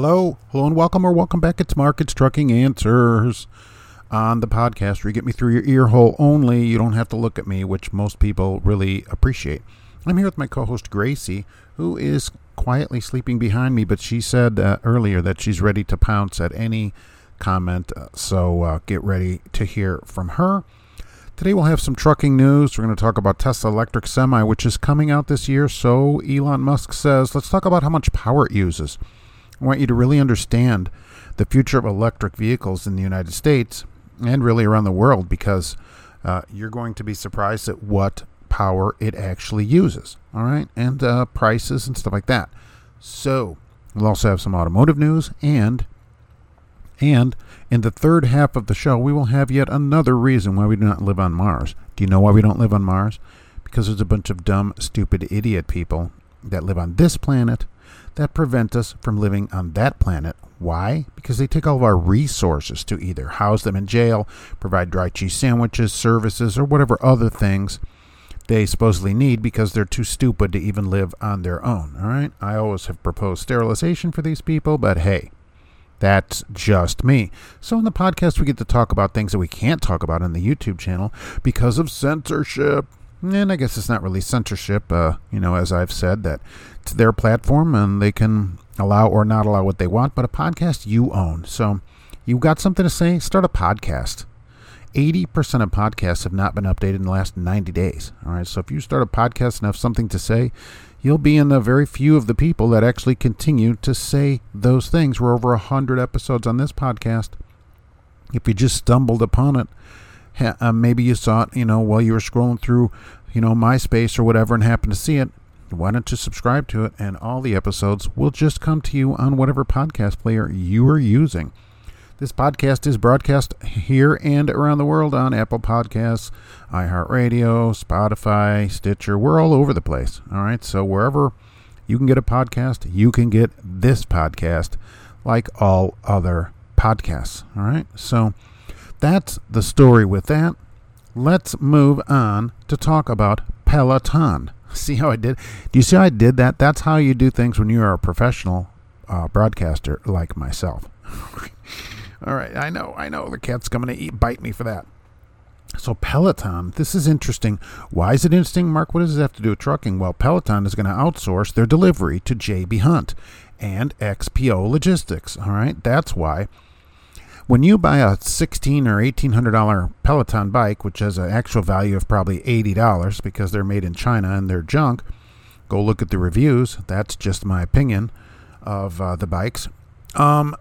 Hello, hello, and welcome or welcome back. It's Markets Trucking Answers on the podcast where you get me through your ear hole only. You don't have to look at me, which most people really appreciate. I'm here with my co host Gracie, who is quietly sleeping behind me, but she said uh, earlier that she's ready to pounce at any comment. Uh, so uh, get ready to hear from her. Today we'll have some trucking news. We're going to talk about Tesla Electric Semi, which is coming out this year. So Elon Musk says, let's talk about how much power it uses. I want you to really understand the future of electric vehicles in the United States and really around the world because uh, you're going to be surprised at what power it actually uses. All right, and uh, prices and stuff like that. So we'll also have some automotive news and and in the third half of the show, we will have yet another reason why we do not live on Mars. Do you know why we don't live on Mars? Because there's a bunch of dumb, stupid, idiot people that live on this planet that prevent us from living on that planet. Why? Because they take all of our resources to either house them in jail, provide dry cheese sandwiches, services, or whatever other things they supposedly need because they're too stupid to even live on their own. All right? I always have proposed sterilization for these people, but hey, that's just me. So, in the podcast, we get to talk about things that we can't talk about on the YouTube channel because of censorship. And I guess it's not really censorship, uh, you know, as I've said, that it's their platform and they can allow or not allow what they want, but a podcast you own. So, you've got something to say? Start a podcast. 80% of podcasts have not been updated in the last 90 days. All right. So if you start a podcast and have something to say, you'll be in the very few of the people that actually continue to say those things. We're over 100 episodes on this podcast. If you just stumbled upon it, uh, maybe you saw it, you know, while you were scrolling through, you know, MySpace or whatever and happened to see it, why don't you subscribe to it? And all the episodes will just come to you on whatever podcast player you are using. This podcast is broadcast here and around the world on Apple Podcasts, iHeartRadio, Spotify, Stitcher. We're all over the place. All right. So wherever you can get a podcast, you can get this podcast like all other podcasts. All right. So that's the story with that. Let's move on to talk about Peloton. See how I did? Do you see how I did that? That's how you do things when you are a professional uh, broadcaster like myself. All right, I know, I know. The cat's coming to eat, bite me for that. So Peloton, this is interesting. Why is it interesting, Mark? What does it have to do with trucking? Well, Peloton is going to outsource their delivery to JB Hunt and XPO Logistics. All right, that's why. When you buy a sixteen or eighteen hundred dollar Peloton bike, which has an actual value of probably eighty dollars because they're made in China and they're junk, go look at the reviews. That's just my opinion of uh, the bikes. Um,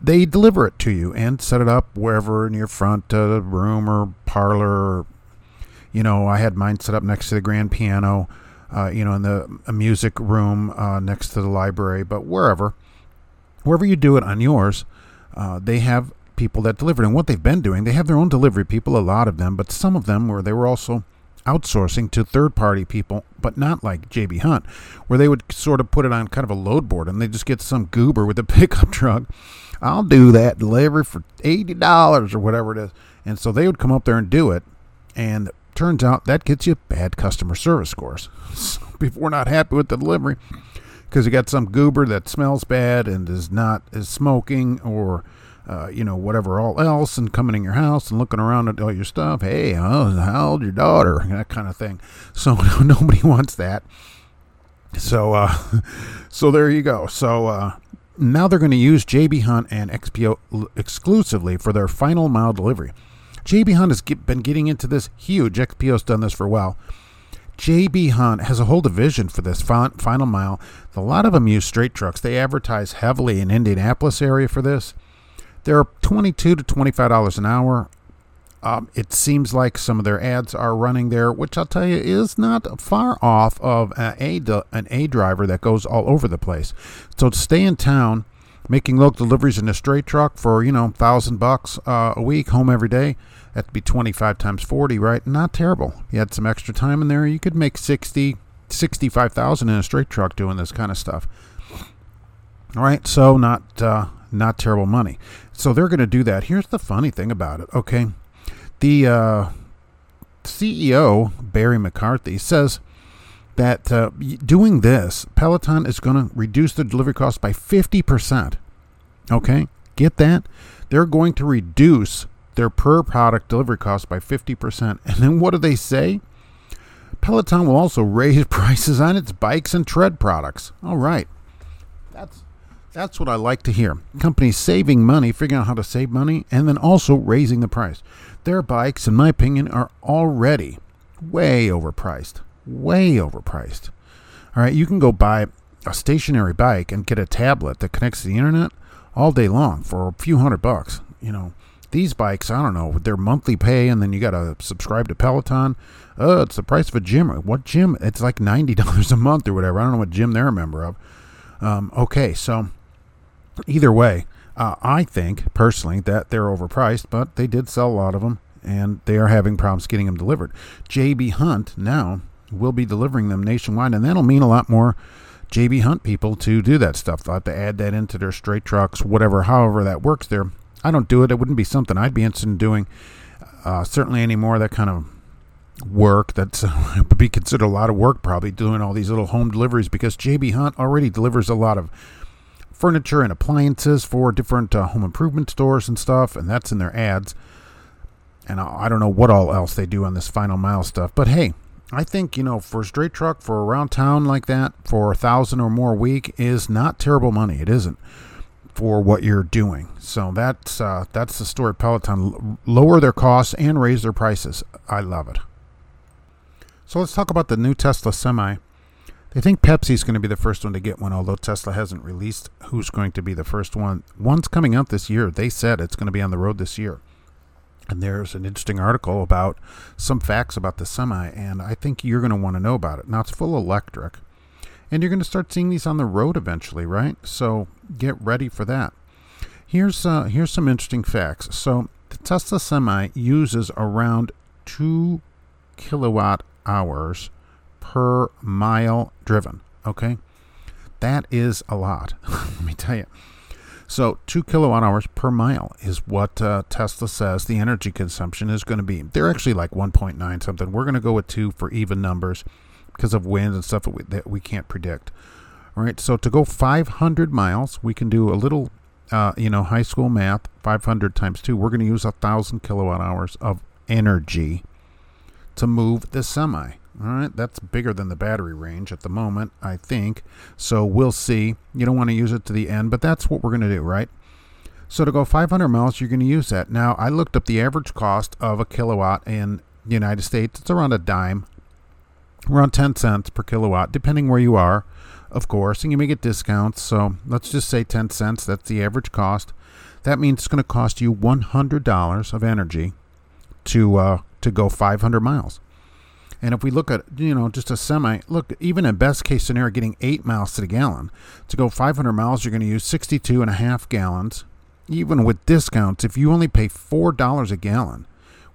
they deliver it to you and set it up wherever in your front uh, room or parlor. Or, you know, I had mine set up next to the grand piano, uh, you know, in the music room uh, next to the library, but wherever, wherever you do it on yours, uh, they have people that deliver. And what they've been doing, they have their own delivery people, a lot of them, but some of them where they were also outsourcing to third party people, but not like JB Hunt, where they would sort of put it on kind of a load board and they just get some goober with a pickup truck I'll do that delivery for eighty dollars or whatever it is. And so they would come up there and do it, and turns out that gets you bad customer service scores. So people were not happy with the delivery because you got some goober that smells bad and is not is smoking or uh, you know whatever all else and coming in your house and looking around at all your stuff. Hey, how old your daughter? That kind of thing. So nobody wants that. So uh, so there you go. So uh, now they're going to use JB Hunt and XPO exclusively for their final mile delivery. JB Hunt has been getting into this huge. XPO's done this for a while. JB Hunt has a whole division for this final mile. A lot of them use straight trucks. They advertise heavily in Indianapolis area for this. They're 22 to 25 dollars an hour. Um, it seems like some of their ads are running there, which I'll tell you is not far off of an A, an a driver that goes all over the place. So to stay in town, making local deliveries in a straight truck for you know thousand bucks uh, a week, home every day, that'd be twenty five times forty, right? Not terrible. You had some extra time in there, you could make 60, 65,000 in a straight truck doing this kind of stuff. All right, so not uh, not terrible money. So they're going to do that. Here's the funny thing about it. Okay, the uh, CEO, Barry McCarthy, says that uh, doing this, Peloton is going to reduce the delivery cost by 50%. Okay? Get that? They're going to reduce their per product delivery cost by 50%. And then what do they say? Peloton will also raise prices on its bikes and tread products. All right. That's that's what I like to hear. Companies saving money, figuring out how to save money, and then also raising the price. Their bikes, in my opinion, are already way overpriced. Way overpriced. All right, you can go buy a stationary bike and get a tablet that connects to the internet all day long for a few hundred bucks. You know, these bikes, I don't know, with their monthly pay, and then you got to subscribe to Peloton. Oh, it's the price of a gym. What gym? It's like ninety dollars a month or whatever. I don't know what gym they're a member of. Um, okay, so either way, uh, I think personally that they're overpriced, but they did sell a lot of them, and they are having problems getting them delivered. JB Hunt now will be delivering them nationwide, and that'll mean a lot more JB Hunt people to do that stuff. They'll have to add that into their straight trucks, whatever, however that works there. I don't do it. It wouldn't be something I'd be interested in doing. Uh, certainly anymore, that kind of work that's uh, would be considered a lot of work probably doing all these little home deliveries because JB Hunt already delivers a lot of furniture and appliances for different uh, home improvement stores and stuff, and that's in their ads. And I, I don't know what all else they do on this final mile stuff, but hey, I think you know for a straight truck for around town like that for a thousand or more a week is not terrible money. It isn't for what you're doing. So that's uh, that's the story. Peloton lower their costs and raise their prices. I love it. So let's talk about the new Tesla Semi. They think Pepsi's going to be the first one to get one, although Tesla hasn't released who's going to be the first one. One's coming out this year. They said it's going to be on the road this year. And there's an interesting article about some facts about the Semi, and I think you're going to want to know about it. Now, it's full electric, and you're going to start seeing these on the road eventually, right? So get ready for that. Here's uh, here's some interesting facts. So the Tesla Semi uses around two kilowatt hours per mile driven. Okay, that is a lot. Let me tell you. So, two kilowatt hours per mile is what uh, Tesla says the energy consumption is going to be. They're actually like 1.9 something. We're going to go with two for even numbers because of winds and stuff that we, that we can't predict. All right. So, to go 500 miles, we can do a little, uh, you know, high school math 500 times two. We're going to use a thousand kilowatt hours of energy to move the semi. All right, that's bigger than the battery range at the moment, I think. So we'll see. You don't want to use it to the end, but that's what we're going to do, right? So to go 500 miles, you're going to use that. Now, I looked up the average cost of a kilowatt in the United States. It's around a dime, around 10 cents per kilowatt, depending where you are, of course. And you may get discounts. So let's just say 10 cents. That's the average cost. That means it's going to cost you $100 of energy to uh, to go 500 miles. And if we look at, you know, just a semi, look, even in best case scenario, getting eight miles to the gallon, to go 500 miles, you're going to use 62 and a half gallons. Even with discounts, if you only pay $4 a gallon,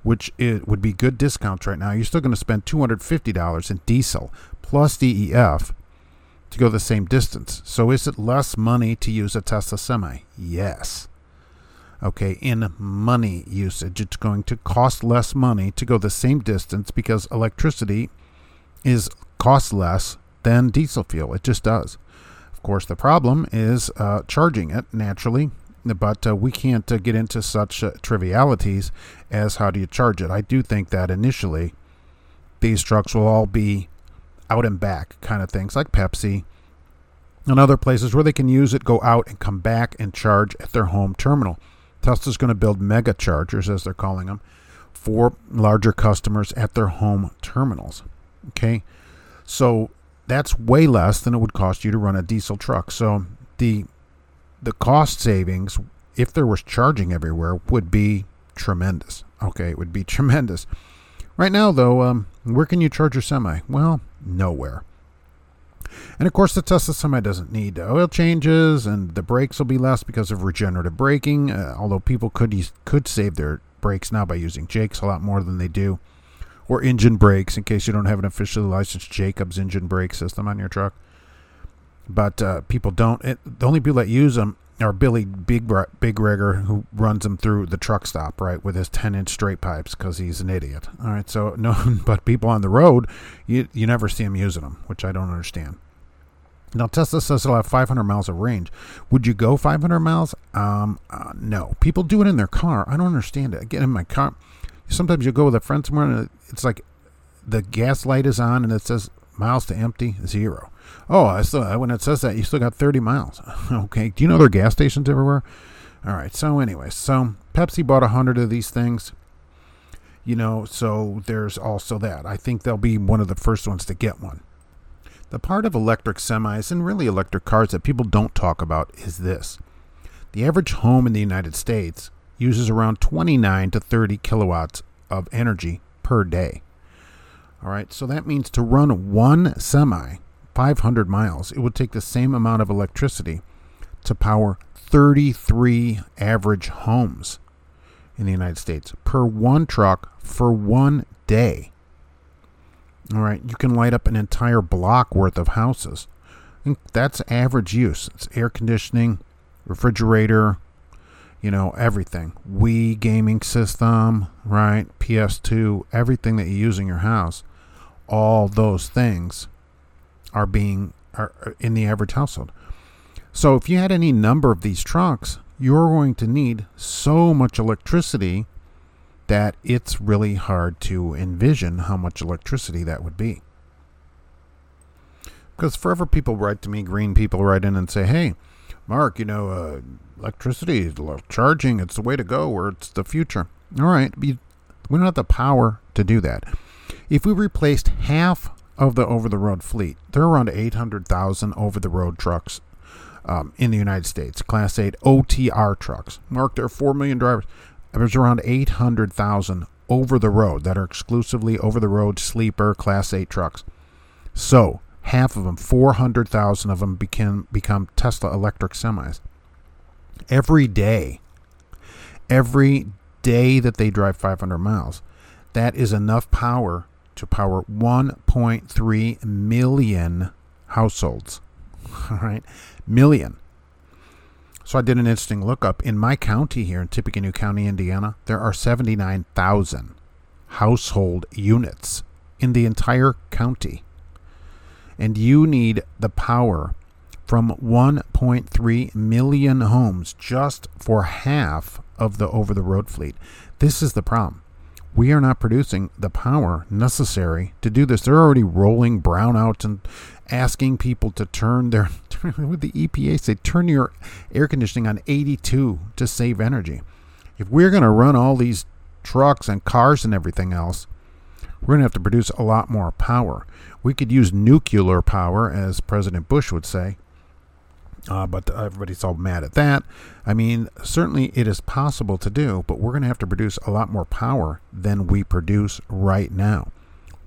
which it would be good discounts right now, you're still going to spend $250 in diesel plus DEF to go the same distance. So is it less money to use a Tesla semi? Yes okay, in money usage. It's going to cost less money to go the same distance because electricity is cost less than diesel fuel. It just does. Of course, the problem is uh, charging it naturally, but uh, we can't uh, get into such uh, trivialities as how do you charge it. I do think that initially these trucks will all be out and back kind of things like Pepsi and other places where they can use it, go out and come back and charge at their home terminal. Tesla's going to build mega chargers, as they're calling them, for larger customers at their home terminals. Okay, so that's way less than it would cost you to run a diesel truck. So the the cost savings, if there was charging everywhere, would be tremendous. Okay, it would be tremendous. Right now, though, um, where can you charge your semi? Well, nowhere. And of course, the Tesla Semi doesn't need oil changes, and the brakes will be less because of regenerative braking. Uh, although people could could save their brakes now by using Jakes a lot more than they do, or engine brakes in case you don't have an officially licensed Jacobs engine brake system on your truck. But uh, people don't. It, the only people that use them or Billy Big Big Rigger who runs them through the truck stop, right, with his 10 inch straight pipes because he's an idiot. All right, so no, but people on the road, you you never see him using them, which I don't understand. Now Tesla says it'll have 500 miles of range. Would you go 500 miles? Um, uh, no. People do it in their car. I don't understand it. I get in my car. Sometimes you go with a friend somewhere, and it's like the gas light is on, and it says miles to empty zero. Oh, I still when it says that you still got 30 miles. okay. Do you know there are gas stations everywhere? All right. So anyway, so Pepsi bought a hundred of these things. You know, so there's also that. I think they'll be one of the first ones to get one. The part of electric semis and really electric cars that people don't talk about is this. The average home in the United States uses around 29 to 30 kilowatts of energy per day. All right, so that means to run one semi 500 miles, it would take the same amount of electricity to power 33 average homes in the United States per one truck for one day. All right, you can light up an entire block worth of houses. And that's average use. It's air conditioning, refrigerator, you know, everything. Wii gaming system, right? PS2, everything that you use in your house. All those things are being are in the average household. So if you had any number of these trucks, you're going to need so much electricity that it's really hard to envision how much electricity that would be. Because forever people write to me, green people write in and say, hey, Mark, you know, uh, electricity, charging, it's the way to go, or it's the future. All right, we don't have the power to do that. If we replaced half of the over the road fleet, there are around 800,000 over the road trucks um, in the United States, Class 8 OTR trucks. Mark, there are 4 million drivers. There's around 800,000 over the road that are exclusively over the road sleeper Class 8 trucks. So, half of them, 400,000 of them, became, become Tesla electric semis. Every day, every day that they drive 500 miles, that is enough power to power 1.3 million households. All right, million. So I did an interesting lookup. In my county here, in Tippecanoe County, Indiana, there are 79,000 household units in the entire county. And you need the power from 1.3 million homes just for half of the over the road fleet. This is the problem. We are not producing the power necessary to do this. They're already rolling brownouts and asking people to turn their with the EPA say turn your air conditioning on 82 to save energy. If we're going to run all these trucks and cars and everything else, we're going to have to produce a lot more power. We could use nuclear power, as President Bush would say, uh, but everybody's all mad at that. I mean, certainly it is possible to do, but we're going to have to produce a lot more power than we produce right now.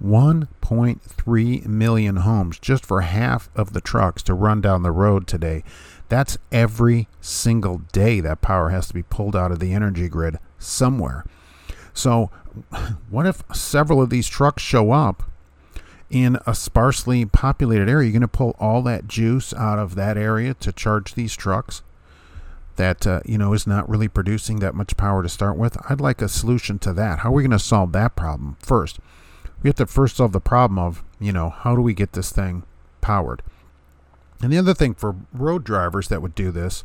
1.3 million homes just for half of the trucks to run down the road today. That's every single day that power has to be pulled out of the energy grid somewhere. So, what if several of these trucks show up in a sparsely populated area? You're going to pull all that juice out of that area to charge these trucks that uh, you know is not really producing that much power to start with. I'd like a solution to that. How are we going to solve that problem first? we have to first solve the problem of, you know, how do we get this thing powered? And the other thing for road drivers that would do this,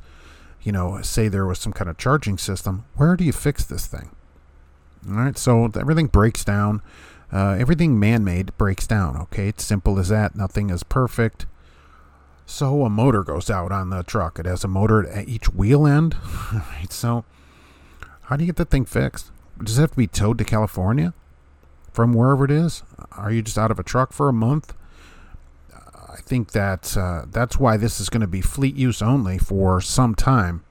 you know, say there was some kind of charging system, where do you fix this thing? All right, so everything breaks down. Uh, everything man made breaks down, okay? It's simple as that. Nothing is perfect. So a motor goes out on the truck. It has a motor at each wheel end. right, so how do you get the thing fixed? Does it have to be towed to California? from wherever it is? Are you just out of a truck for a month? I think that uh, that's why this is going to be fleet use only for some time.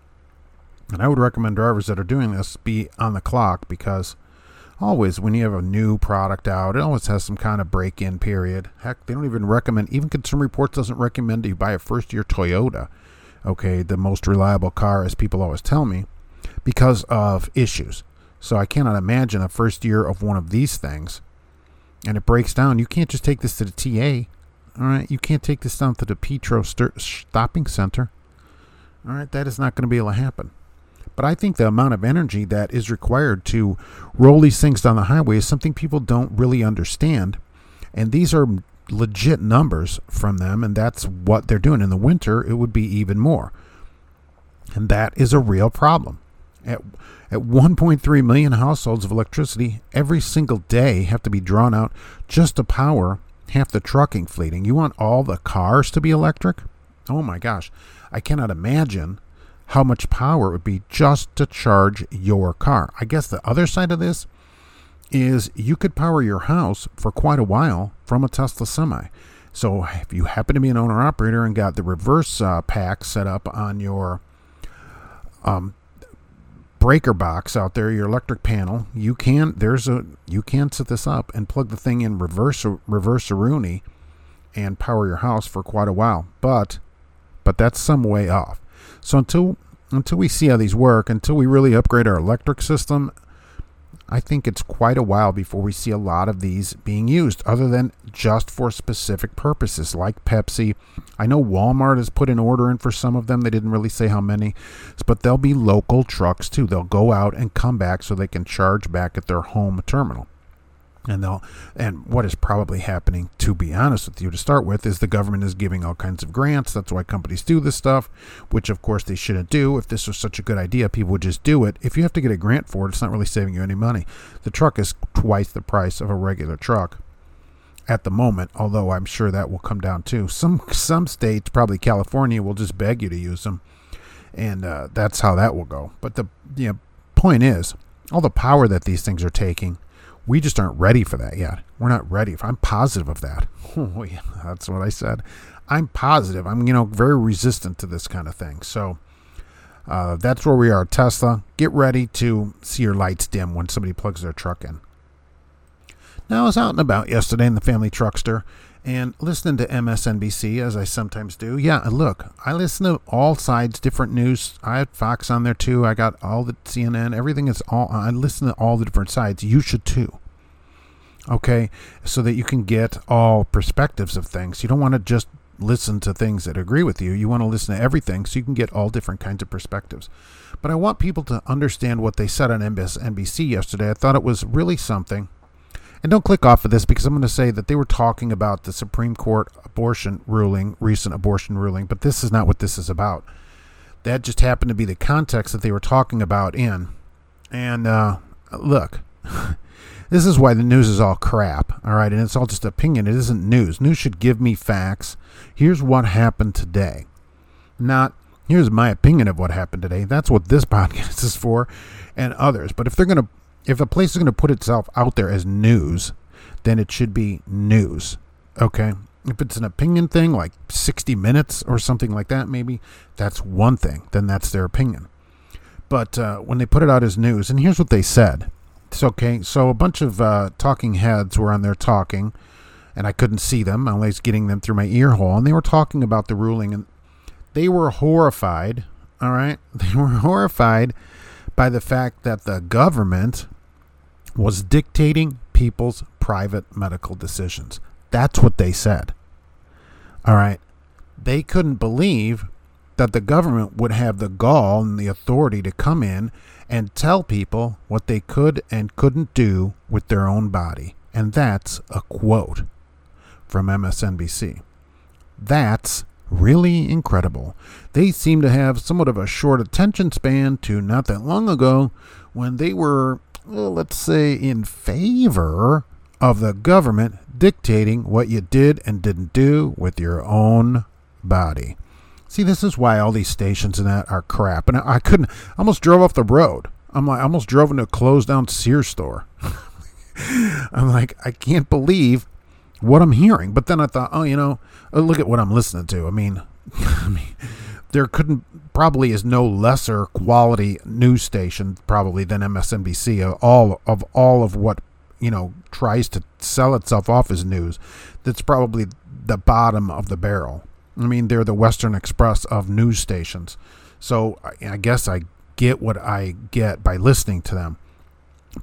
And I would recommend drivers that are doing this be on the clock because always when you have a new product out, it always has some kind of break in period. Heck, they don't even recommend, even Consumer Reports doesn't recommend you buy a first year Toyota, okay, the most reliable car, as people always tell me, because of issues. So I cannot imagine a first year of one of these things and it breaks down. You can't just take this to the TA. All right, you can't take this down to the Petro stopping center. All right, that is not going to be able to happen. But I think the amount of energy that is required to roll these things down the highway is something people don't really understand. And these are legit numbers from them, and that's what they're doing. In the winter, it would be even more. And that is a real problem. At, at 1.3 million households of electricity every single day have to be drawn out just to power half the trucking fleet. And you want all the cars to be electric? Oh my gosh. I cannot imagine how much power it would be just to charge your car. I guess the other side of this is you could power your house for quite a while from a Tesla semi. So if you happen to be an owner operator and got the reverse uh, pack set up on your um, breaker box out there, your electric panel, you can there's a you can set this up and plug the thing in reverse reverse Rooney and power your house for quite a while. But but that's some way off. So until until we see how these work, until we really upgrade our electric system, I think it's quite a while before we see a lot of these being used, other than just for specific purposes, like Pepsi. I know Walmart has put an order in for some of them. They didn't really say how many, but they'll be local trucks too. They'll go out and come back so they can charge back at their home terminal and they'll and what is probably happening to be honest with you to start with is the government is giving all kinds of grants. That's why companies do this stuff which of course they shouldn't do. If this was such a good idea people would just do it. If you have to get a grant for it it's not really saving you any money. The truck is twice the price of a regular truck at the moment although i'm sure that will come down too. Some some states probably california will just beg you to use them. And uh, that's how that will go. But the you know, point is all the power that these things are taking we just aren't ready for that yet. We're not ready. I'm positive of that. Oh, yeah, that's what I said. I'm positive. I'm, you know, very resistant to this kind of thing. So uh, that's where we are. Tesla, get ready to see your lights dim when somebody plugs their truck in. Now, I was out and about yesterday in the family truckster and listening to MSNBC as I sometimes do. Yeah, look, I listen to all sides, different news. I had Fox on there too. I got all the CNN, everything is all. I listen to all the different sides. You should too. Okay, so that you can get all perspectives of things. You don't want to just listen to things that agree with you. You want to listen to everything so you can get all different kinds of perspectives. But I want people to understand what they said on MSNBC yesterday. I thought it was really something and don't click off of this because I'm going to say that they were talking about the Supreme Court abortion ruling, recent abortion ruling, but this is not what this is about. That just happened to be the context that they were talking about in. And uh, look, this is why the news is all crap, all right? And it's all just opinion. It isn't news. News should give me facts. Here's what happened today. Not, here's my opinion of what happened today. That's what this podcast is for and others. But if they're going to if a place is going to put itself out there as news, then it should be news. Okay? If it's an opinion thing like 60 minutes or something like that, maybe that's one thing. Then that's their opinion. But uh, when they put it out as news, and here's what they said. It's okay. So a bunch of uh, talking heads were on there talking, and I couldn't see them. I was getting them through my ear hole, and they were talking about the ruling, and they were horrified. All right, they were horrified by the fact that the government was dictating people's private medical decisions. That's what they said. All right. They couldn't believe that the government would have the gall and the authority to come in and tell people what they could and couldn't do with their own body. And that's a quote from MSNBC. That's really incredible. They seem to have somewhat of a short attention span to not that long ago when they were well, let's say, in favor of the government dictating what you did and didn't do with your own body. See, this is why all these stations and that are crap. And I, I couldn't, I almost drove off the road. I'm like, I almost drove into a closed down Sears store. I'm like, I can't believe what I'm hearing. But then I thought, oh, you know, uh, look at what I'm listening to. I mean, I mean, there couldn't probably is no lesser quality news station probably than MSNBC. Of all of all of what you know tries to sell itself off as news, that's probably the bottom of the barrel. I mean, they're the Western Express of news stations. So I guess I get what I get by listening to them.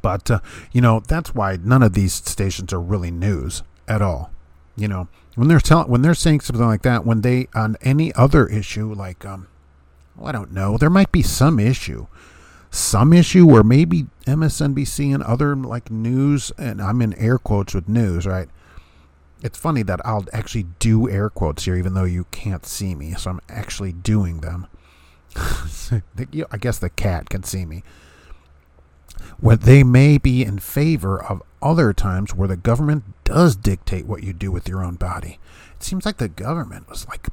But uh, you know that's why none of these stations are really news at all. You know when they're telling when they're saying something like that when they on any other issue like um well, I don't know. There might be some issue. Some issue where maybe MSNBC and other like news, and I'm in air quotes with news, right? It's funny that I'll actually do air quotes here, even though you can't see me. So I'm actually doing them. I guess the cat can see me. Where they may be in favor of other times where the government does dictate what you do with your own body. It seems like the government was like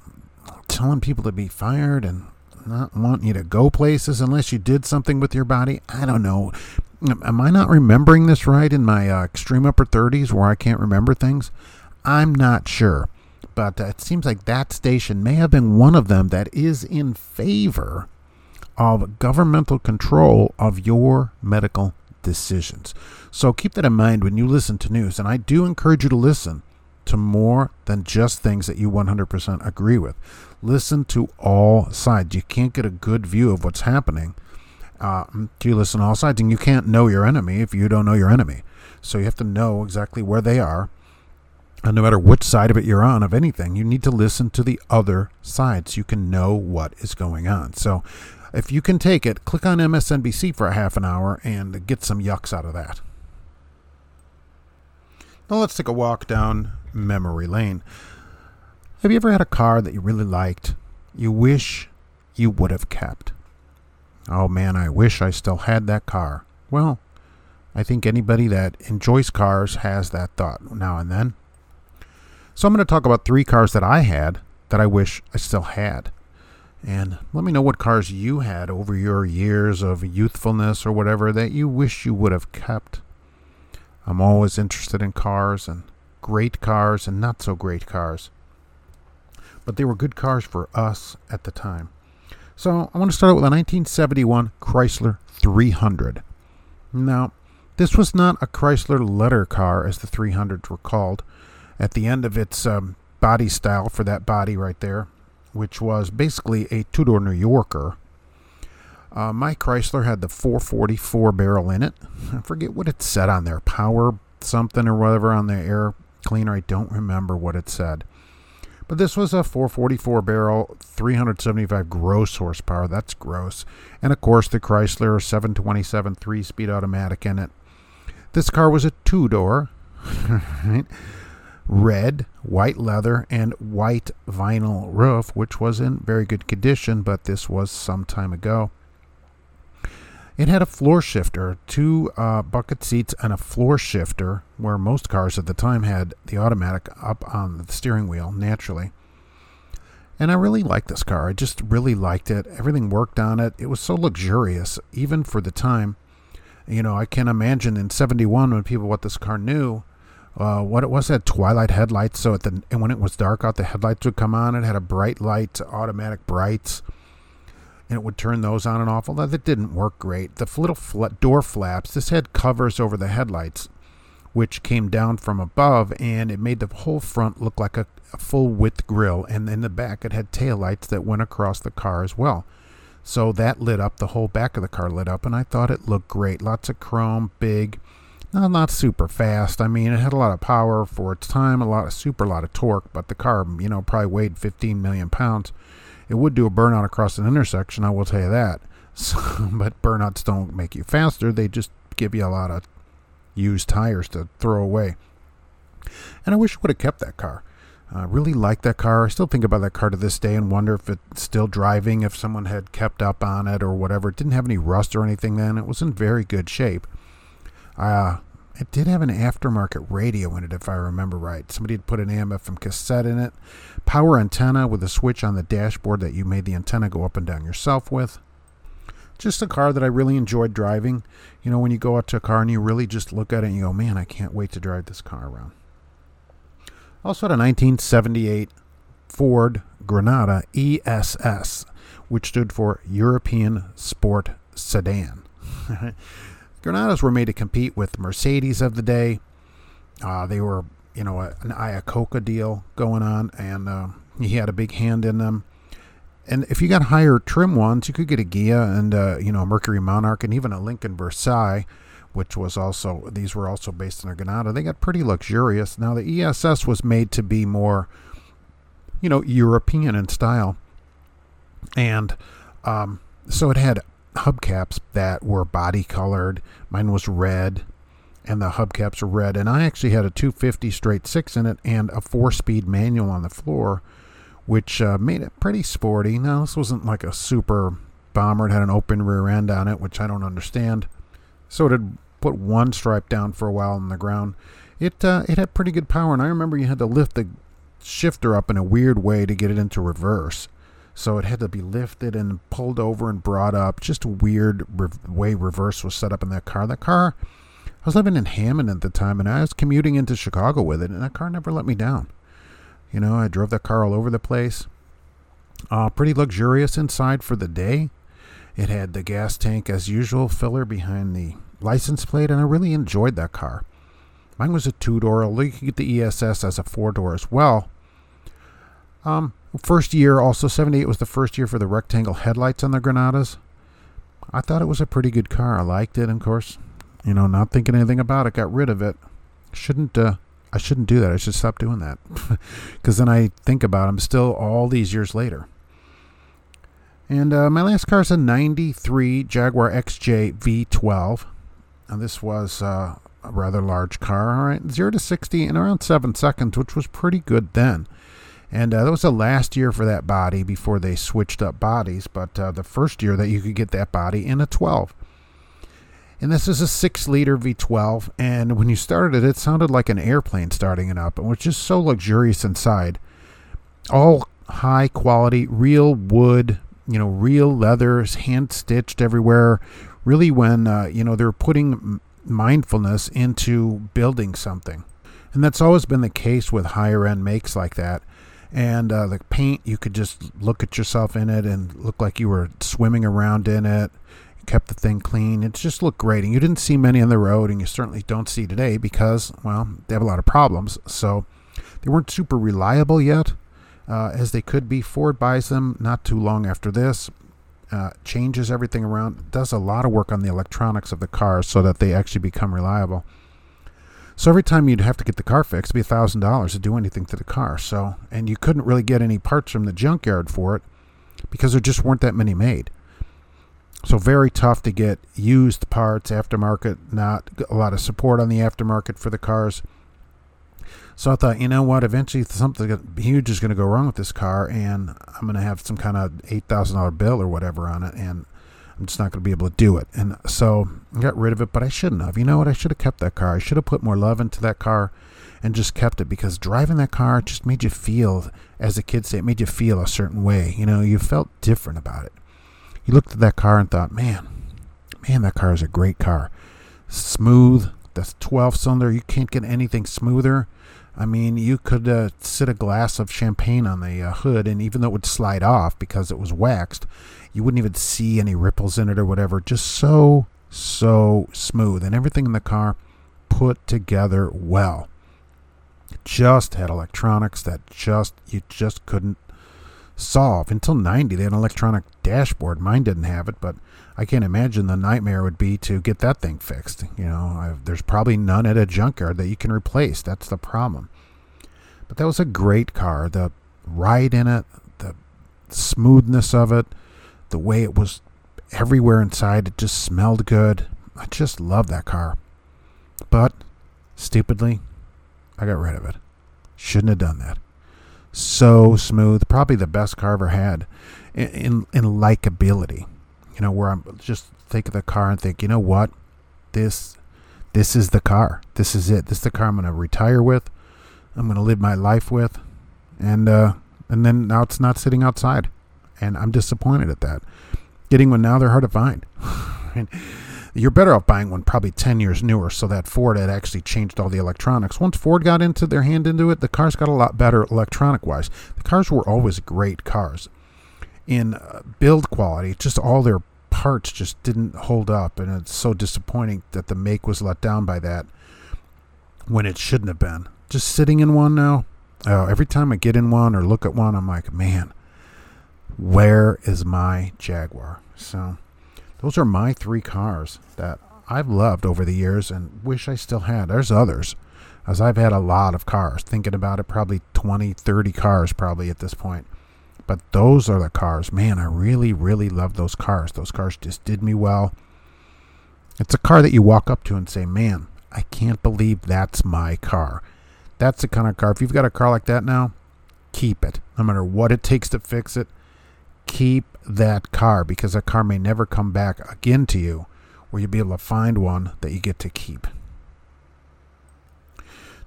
telling people to be fired and not wanting you to go places unless you did something with your body. I don't know. Am I not remembering this right in my uh, extreme upper 30s where I can't remember things? I'm not sure. But uh, it seems like that station may have been one of them that is in favor of governmental control of your medical decisions. So keep that in mind when you listen to news. And I do encourage you to listen to more than just things that you 100% agree with. Listen to all sides. You can't get a good view of what's happening. Uh, you listen to all sides, and you can't know your enemy if you don't know your enemy. So you have to know exactly where they are. And no matter which side of it you're on, of anything, you need to listen to the other side so you can know what is going on. So if you can take it, click on MSNBC for a half an hour and get some yucks out of that. Now let's take a walk down memory lane. Have you ever had a car that you really liked, you wish you would have kept? Oh man, I wish I still had that car. Well, I think anybody that enjoys cars has that thought now and then. So I'm going to talk about three cars that I had that I wish I still had. And let me know what cars you had over your years of youthfulness or whatever that you wish you would have kept. I'm always interested in cars and great cars and not so great cars. But they were good cars for us at the time. So I want to start out with a 1971 Chrysler 300. Now, this was not a Chrysler letter car as the 300s were called. At the end of its um, body style for that body right there, which was basically a two door New Yorker. Uh, my Chrysler had the 444 barrel in it. I forget what it said on there. Power something or whatever on the air cleaner. I don't remember what it said. But this was a 444 barrel, 375 gross horsepower. That's gross. And of course, the Chrysler 727 three speed automatic in it. This car was a two door. right? Red, white leather, and white vinyl roof, which was in very good condition, but this was some time ago. It had a floor shifter, two uh, bucket seats, and a floor shifter, where most cars at the time had the automatic up on the steering wheel naturally. And I really liked this car. I just really liked it. Everything worked on it. It was so luxurious, even for the time. You know, I can imagine in 71 when people what this car knew, uh, what it was had twilight headlights. So at the and when it was dark out, the headlights would come on. It had a bright light, automatic brights, and it would turn those on and off. Although that didn't work great. The little fl- door flaps. This had covers over the headlights, which came down from above, and it made the whole front look like a, a full width grill. And in the back, it had tail lights that went across the car as well. So that lit up the whole back of the car lit up, and I thought it looked great. Lots of chrome, big no, not super fast. I mean, it had a lot of power for its time, a lot of super, lot of torque, but the car, you know, probably weighed 15 million pounds. It would do a burnout across an intersection, I will tell you that. So, but burnouts don't make you faster, they just give you a lot of used tires to throw away. And I wish I would have kept that car. I really like that car. I still think about that car to this day and wonder if it's still driving, if someone had kept up on it or whatever. It didn't have any rust or anything then. It was in very good shape. Uh, it did have an aftermarket radio in it, if I remember right. Somebody had put an AM/FM cassette in it, power antenna with a switch on the dashboard that you made the antenna go up and down yourself with. Just a car that I really enjoyed driving. You know, when you go out to a car and you really just look at it and you go, man, I can't wait to drive this car around. Also had a 1978 Ford Granada ESS, which stood for European Sport Sedan. Granadas were made to compete with Mercedes of the day. Uh, they were, you know, a, an Iacocca deal going on, and uh, he had a big hand in them. And if you got higher trim ones, you could get a Ghia and uh, you know a Mercury Monarch and even a Lincoln Versailles, which was also these were also based in a Granada. They got pretty luxurious. Now the ESS was made to be more, you know, European in style, and Um, so it had hubcaps that were body colored. Mine was red, and the hubcaps were red. And I actually had a 250 straight six in it and a four speed manual on the floor, which uh, made it pretty sporty. Now, this wasn't like a super bomber. It had an open rear end on it, which I don't understand. So it had put one stripe down for a while on the ground. It uh, it had pretty good power, and I remember you had to lift the shifter up in a weird way to get it into reverse. So it had to be lifted and pulled over and brought up. Just a weird re- way reverse was set up in that car. That car, I was living in Hammond at the time, and I was commuting into Chicago with it, and that car never let me down. You know, I drove that car all over the place. Uh, pretty luxurious inside for the day. It had the gas tank, as usual, filler behind the license plate, and I really enjoyed that car. Mine was a two door, although you could get the ESS as a four door as well. Um, first year, also 78 was the first year for the rectangle headlights on the Granadas. I thought it was a pretty good car. I liked it, of course. You know, not thinking anything about it, got rid of it. Shouldn't uh, I shouldn't do that. I should stop doing that because then I think about them still all these years later. And uh, my last car is a 93 Jaguar XJ V12. And this was uh, a rather large car. All right, 0 to 60 in around 7 seconds, which was pretty good then. And uh, that was the last year for that body before they switched up bodies, but uh, the first year that you could get that body in a 12. And this is a 6 liter V12. And when you started it, it sounded like an airplane starting it up. It was just so luxurious inside. All high quality, real wood, you know, real leathers, hand stitched everywhere. Really, when, uh, you know, they're putting mindfulness into building something. And that's always been the case with higher end makes like that and uh, the paint you could just look at yourself in it and look like you were swimming around in it. You kept the thing clean. It just looked great. And you didn't see many on the road and you certainly don't see today because well they have a lot of problems. So they weren't super reliable yet uh, as they could be. Ford buys them not too long after this uh, changes everything around does a lot of work on the electronics of the cars so that they actually become reliable so every time you'd have to get the car fixed, it'd be thousand dollars to do anything to the car. So and you couldn't really get any parts from the junkyard for it because there just weren't that many made. So very tough to get used parts, aftermarket, not a lot of support on the aftermarket for the cars. So I thought, you know what? Eventually, something huge is going to go wrong with this car, and I'm going to have some kind of eight thousand dollar bill or whatever on it, and I'm just not going to be able to do it. And so I got rid of it, but I shouldn't have. You know what? I should have kept that car. I should have put more love into that car and just kept it because driving that car just made you feel, as the kids say, it made you feel a certain way. You know, you felt different about it. You looked at that car and thought, man, man, that car is a great car. Smooth. That's 12 cylinder. You can't get anything smoother. I mean, you could uh, sit a glass of champagne on the uh, hood, and even though it would slide off because it was waxed, you wouldn't even see any ripples in it or whatever. Just so, so smooth. And everything in the car put together well. Just had electronics that just, you just couldn't solve. Until 90, they had an electronic dashboard. Mine didn't have it, but I can't imagine the nightmare would be to get that thing fixed. You know, I've, there's probably none at a junkyard that you can replace. That's the problem. But that was a great car. The ride in it, the smoothness of it, the way it was everywhere inside. It just smelled good. I just love that car. But stupidly, I got rid of it. Shouldn't have done that. So smooth, probably the best car I ever had in, in, in likability. You know, where I'm just think of the car and think, you know what, this this is the car. This is it. This is the car I'm going to retire with. I'm going to live my life with, and uh, and then now it's not sitting outside and I'm disappointed at that. Getting one now, they're hard to find. and you're better off buying one probably 10 years newer so that Ford had actually changed all the electronics. Once Ford got into their hand into it, the cars got a lot better electronic wise. The cars were always great cars. In uh, build quality, just all their parts just didn't hold up, and it's so disappointing that the make was let down by that when it shouldn't have been. Just sitting in one now, oh, every time I get in one or look at one, I'm like, man, where is my Jaguar? So those are my three cars that I've loved over the years and wish I still had. There's others, as I've had a lot of cars. Thinking about it, probably 20, 30 cars probably at this point. But those are the cars. Man, I really, really love those cars. Those cars just did me well. It's a car that you walk up to and say, Man, I can't believe that's my car. That's the kind of car. If you've got a car like that now, keep it. No matter what it takes to fix it, keep that car because that car may never come back again to you where you'll be able to find one that you get to keep.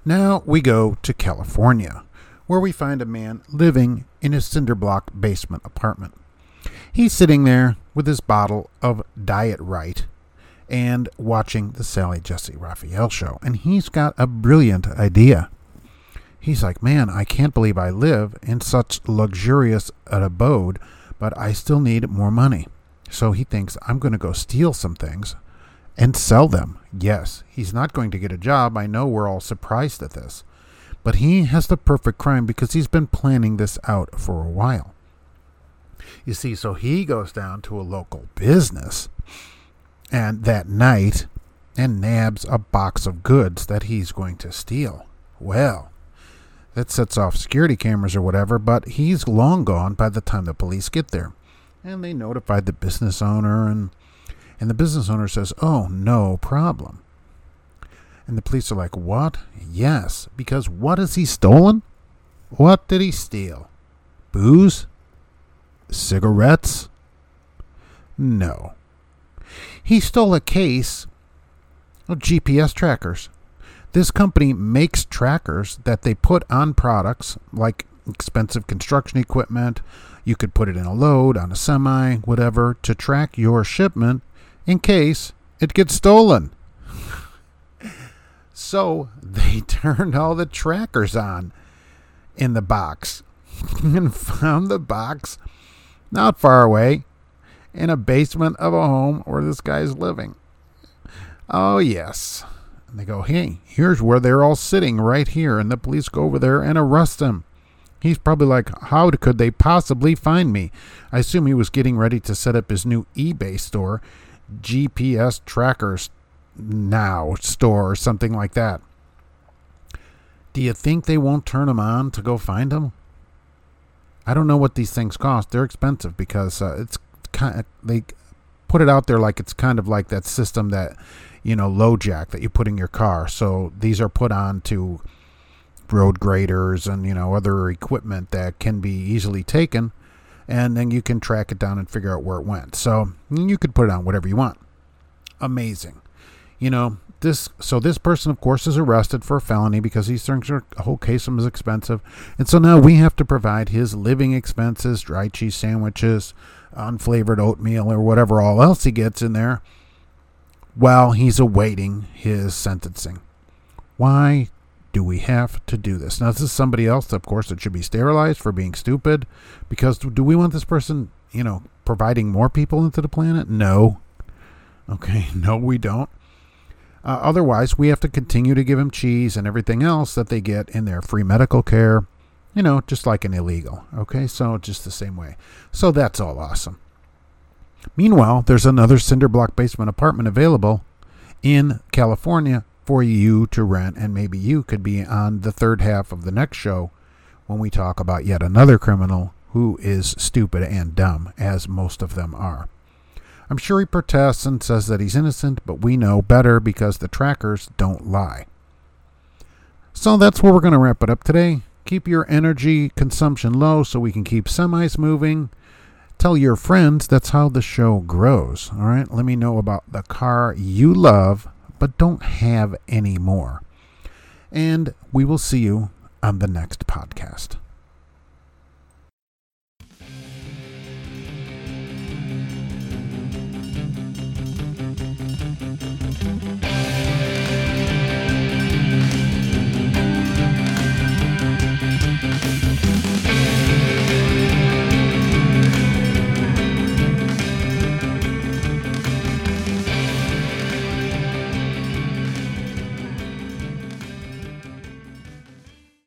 Now we go to California, where we find a man living in a cinder block basement apartment. He's sitting there with his bottle of Diet Rite and watching the Sally Jessy Raphael show, and he's got a brilliant idea. He's like, Man, I can't believe I live in such luxurious an abode, but I still need more money. So he thinks, I'm going to go steal some things and sell them. Yes, he's not going to get a job. I know we're all surprised at this. But he has the perfect crime because he's been planning this out for a while. You see, so he goes down to a local business and that night and nabs a box of goods that he's going to steal. Well, that sets off security cameras or whatever, but he's long gone by the time the police get there. And they notified the business owner and and the business owner says, "Oh, no problem." And the police are like, "What?" "Yes, because what has he stolen?" "What did he steal?" "Booze?" "Cigarettes?" "No." He stole a case of GPS trackers. This company makes trackers that they put on products like expensive construction equipment. You could put it in a load, on a semi, whatever, to track your shipment in case it gets stolen. So they turned all the trackers on in the box and found the box not far away in a basement of a home where this guy's living. Oh, yes. And they go, hey, here's where they're all sitting right here. And the police go over there and arrest him. He's probably like, how could they possibly find me? I assume he was getting ready to set up his new eBay store, GPS Trackers Now store, or something like that. Do you think they won't turn him on to go find him? I don't know what these things cost. They're expensive because uh, it's kind of, they put it out there like it's kind of like that system that you know LoJack that you put in your car. So these are put on to road graders and you know other equipment that can be easily taken and then you can track it down and figure out where it went. So you could put it on whatever you want. Amazing. You know, this so this person of course is arrested for a felony because he thinks a whole case is expensive. And so now we have to provide his living expenses, dry cheese sandwiches, unflavored oatmeal or whatever all else he gets in there while he's awaiting his sentencing. Why do we have to do this? Now, this is somebody else, of course, that should be sterilized for being stupid. Because do we want this person, you know, providing more people into the planet? No. Okay, no, we don't. Uh, otherwise, we have to continue to give them cheese and everything else that they get in their free medical care, you know, just like an illegal. Okay, so just the same way. So that's all awesome. Meanwhile, there's another cinder block basement apartment available in California for you to rent, and maybe you could be on the third half of the next show when we talk about yet another criminal who is stupid and dumb, as most of them are. I'm sure he protests and says that he's innocent, but we know better because the trackers don't lie. So that's where we're going to wrap it up today. Keep your energy consumption low so we can keep semis moving. Tell your friends that's how the show grows. All right. Let me know about the car you love but don't have any more. And we will see you on the next podcast.